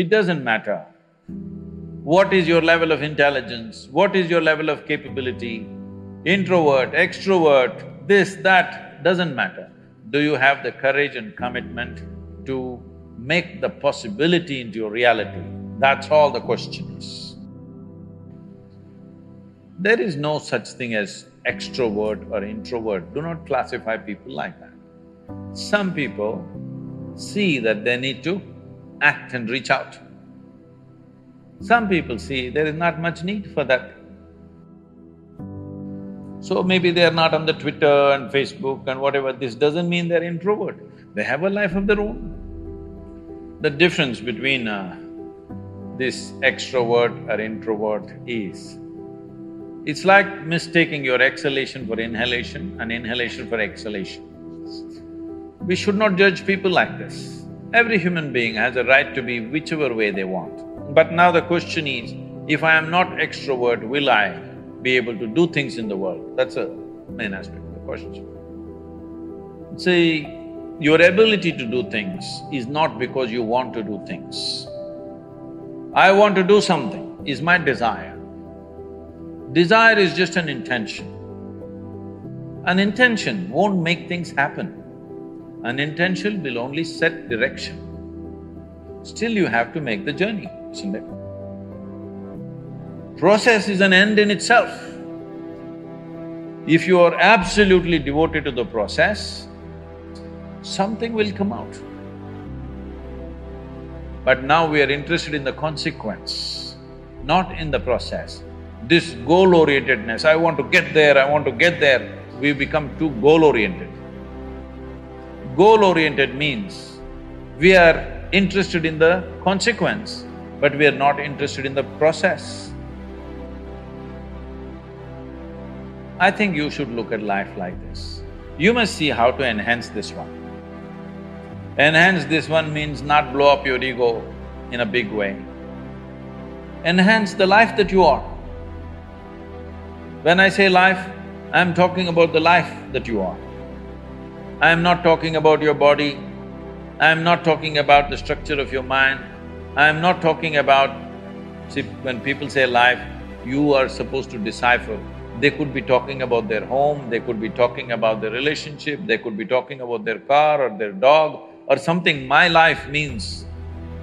It doesn't matter what is your level of intelligence, what is your level of capability, introvert, extrovert, this, that, doesn't matter. Do you have the courage and commitment to make the possibility into your reality? That's all the question is. There is no such thing as extrovert or introvert, do not classify people like that. Some people see that they need to act and reach out. Some people see there is not much need for that. So maybe they are not on the Twitter and Facebook and whatever, this doesn't mean they're introvert. They have a life of their own. The difference between uh, this extrovert or introvert is, it's like mistaking your exhalation for inhalation and inhalation for exhalation. We should not judge people like this. Every human being has a right to be whichever way they want. But now the question is, if I am not extrovert, will I be able to do things in the world? That's a main aspect of the question. See, your ability to do things is not because you want to do things. I want to do something is my desire. Desire is just an intention. An intention won't make things happen. An intention will only set direction. Still you have to make the journey isn't it? Process is an end in itself. If you are absolutely devoted to the process, something will come out. But now we are interested in the consequence, not in the process. This goal-orientedness, I want to get there, I want to get there, we become too goal-oriented. Goal-oriented means we are interested in the consequence but we are not interested in the process. I think you should look at life like this. You must see how to enhance this one. Enhance this one means not blow up your ego in a big way. Enhance the life that you are. When I say life, I'm talking about the life that you are. I'm not talking about your body, I'm not talking about the structure of your mind, I'm not talking about… See, when people say life, you are supposed to decipher. They could be talking about their home, they could be talking about their relationship, they could be talking about their car or their dog or something. My life means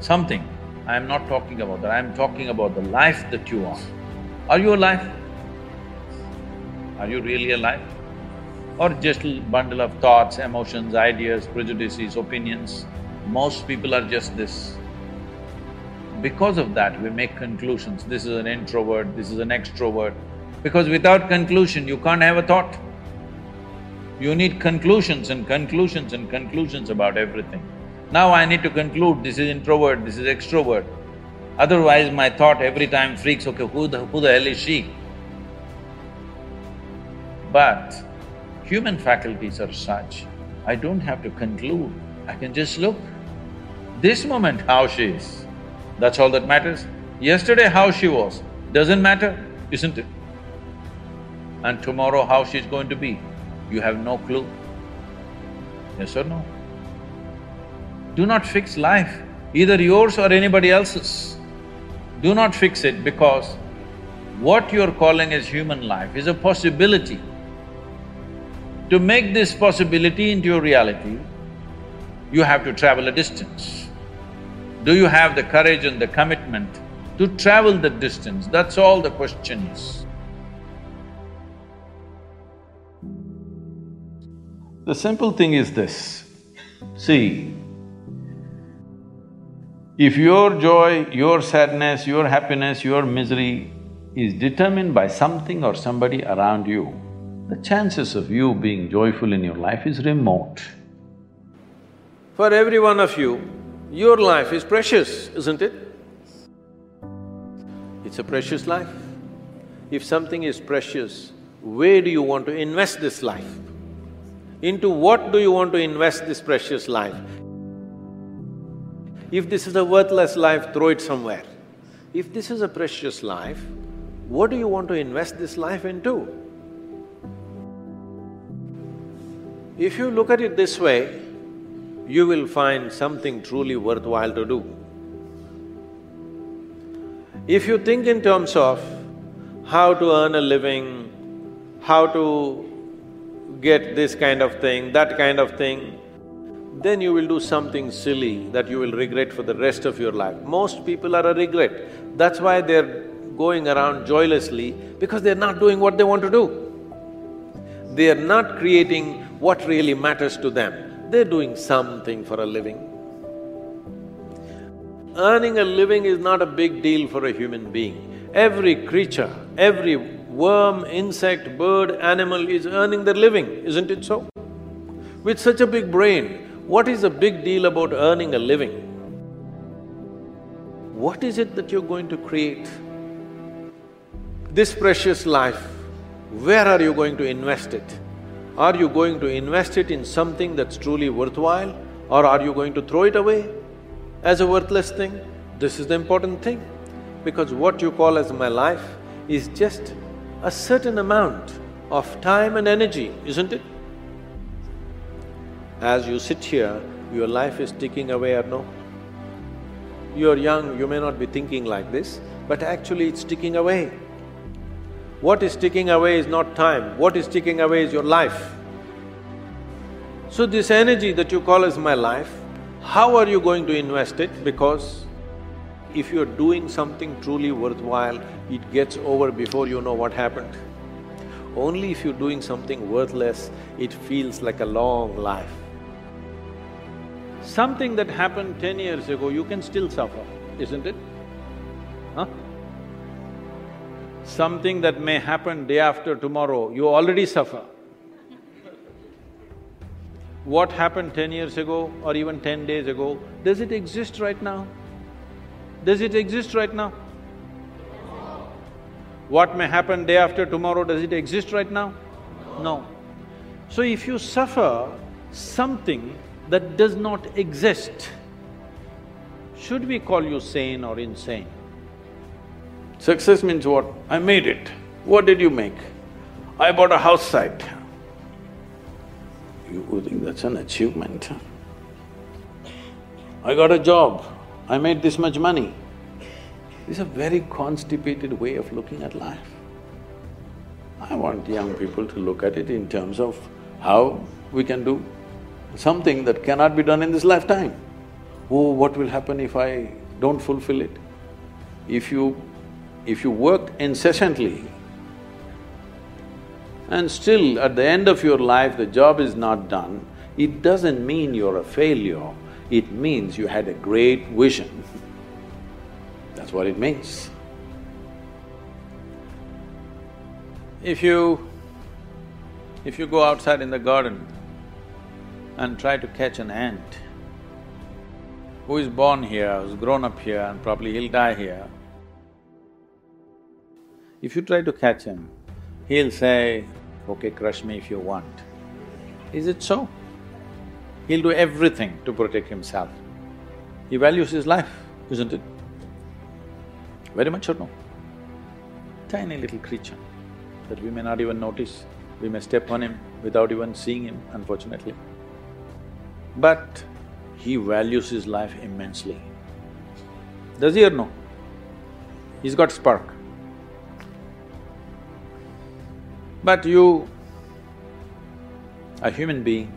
something. I am not talking about that, I am talking about the life that you are. Are you alive? Are you really alive? Or just a bundle of thoughts, emotions, ideas, prejudices, opinions? Most people are just this. Because of that, we make conclusions, this is an introvert, this is an extrovert. Because without conclusion, you can't have a thought. You need conclusions and conclusions and conclusions about everything. Now I need to conclude, this is introvert, this is extrovert. Otherwise, my thought every time freaks, okay, who the, who the hell is she? But human faculties are such, I don't have to conclude I can just look. This moment how she is, that's all that matters. Yesterday how she was, doesn't matter, isn't it? And tomorrow how she's going to be, you have no clue. Yes or no? Do not fix life, either yours or anybody else's. Do not fix it because what you're calling as human life is a possibility. To make this possibility into your reality, you have to travel a distance. Do you have the courage and the commitment to travel the distance? That's all the question is. The simple thing is this, see, if your joy, your sadness, your happiness, your misery is determined by something or somebody around you, the chances of you being joyful in your life is remote. For every one of you, your life is precious, isn't it? It's a precious life. If something is precious, where do you want to invest this life? Into what do you want to invest this precious life? If this is a worthless life, throw it somewhere. If this is a precious life, what do you want to invest this life into? If you look at it this way, you will find something truly worthwhile to do. If you think in terms of how to earn a living, how to get this kind of thing, that kind of thing, then you will do something silly that you will regret for the rest of your life. Most people are a regret. That's why they're going around joylessly because they're not doing what they want to do. They are not creating what really matters to them they're doing something for a living. Earning a living is not a big deal for a human being. Every creature, every worm, insect, bird, animal is earning their living, isn't it so? With such a big brain, what is the big deal about earning a living? What is it that you're going to create? This precious life, where are you going to invest it? Are you going to invest it in something that's truly worthwhile or are you going to throw it away as a worthless thing? This is the important thing because what you call as my life is just a certain amount of time and energy, isn't it? As you sit here, your life is ticking away or no? You're young, you may not be thinking like this, but actually it's ticking away. What is ticking away is not time, what is ticking away is your life. So this energy that you call as my life, how are you going to invest it? Because if you're doing something truly worthwhile, it gets over before you know what happened. Only if you're doing something worthless, it feels like a long life. Something that happened ten years ago, you can still suffer, isn't it? Huh? Something that may happen day after tomorrow, you already suffer. What happened ten years ago or even ten days ago, does it exist right now? Does it exist right now? What may happen day after tomorrow, does it exist right now? No. So if you suffer something that does not exist, should we call you sane or insane? Success means what? I made it. What did you make? I bought a house site. You think that's an achievement? I got a job, I made this much money. This is a very constipated way of looking at life. I want young people to look at it in terms of how we can do something that cannot be done in this lifetime. Oh, what will happen if I don't fulfill it? If you if you work incessantly and still at the end of your life the job is not done, it doesn't mean you're a failure, it means you had a great vision. That's what it means. If you… if you go outside in the garden and try to catch an ant who is born here, who's grown up here and probably he'll die here, if you try to catch him, he'll say, okay, crush me if you want. Is it so? He'll do everything to protect himself. He values his life, isn't it? Very much or no? Tiny little creature that we may not even notice. We may step on him without even seeing him, unfortunately. But he values his life immensely. Does he or no? He's got spark. But you, a human being,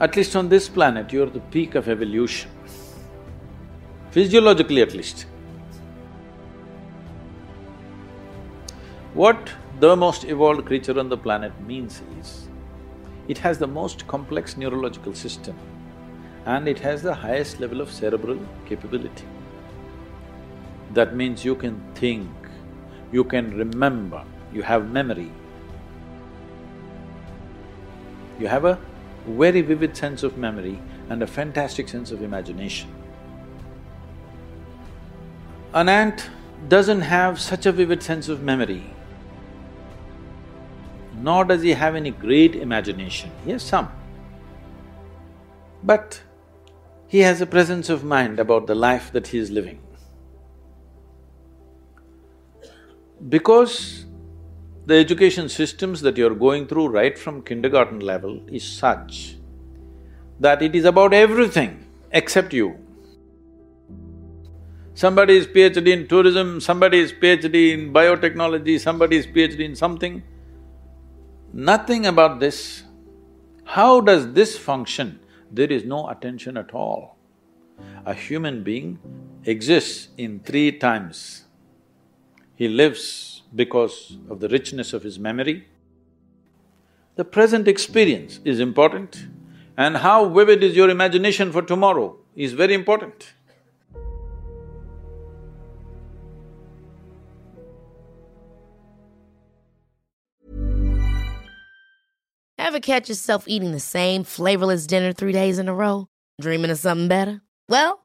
at least on this planet, you're the peak of evolution, physiologically at least. What the most evolved creature on the planet means is, it has the most complex neurological system and it has the highest level of cerebral capability. That means you can think, you can remember, you have memory. You have a very vivid sense of memory and a fantastic sense of imagination. An ant doesn't have such a vivid sense of memory, nor does he have any great imagination. He has some. But he has a presence of mind about the life that he is living. Because the education systems that you're going through right from kindergarten level is such that it is about everything except you. Somebody is PhD in tourism, somebody is PhD in biotechnology, somebody is PhD in something. Nothing about this. How does this function? There is no attention at all. A human being exists in three times. He lives because of the richness of his memory. The present experience is important and how vivid is your imagination for tomorrow is very important. Ever catch yourself eating the same flavorless dinner three days in a row? Dreaming of something better? Well,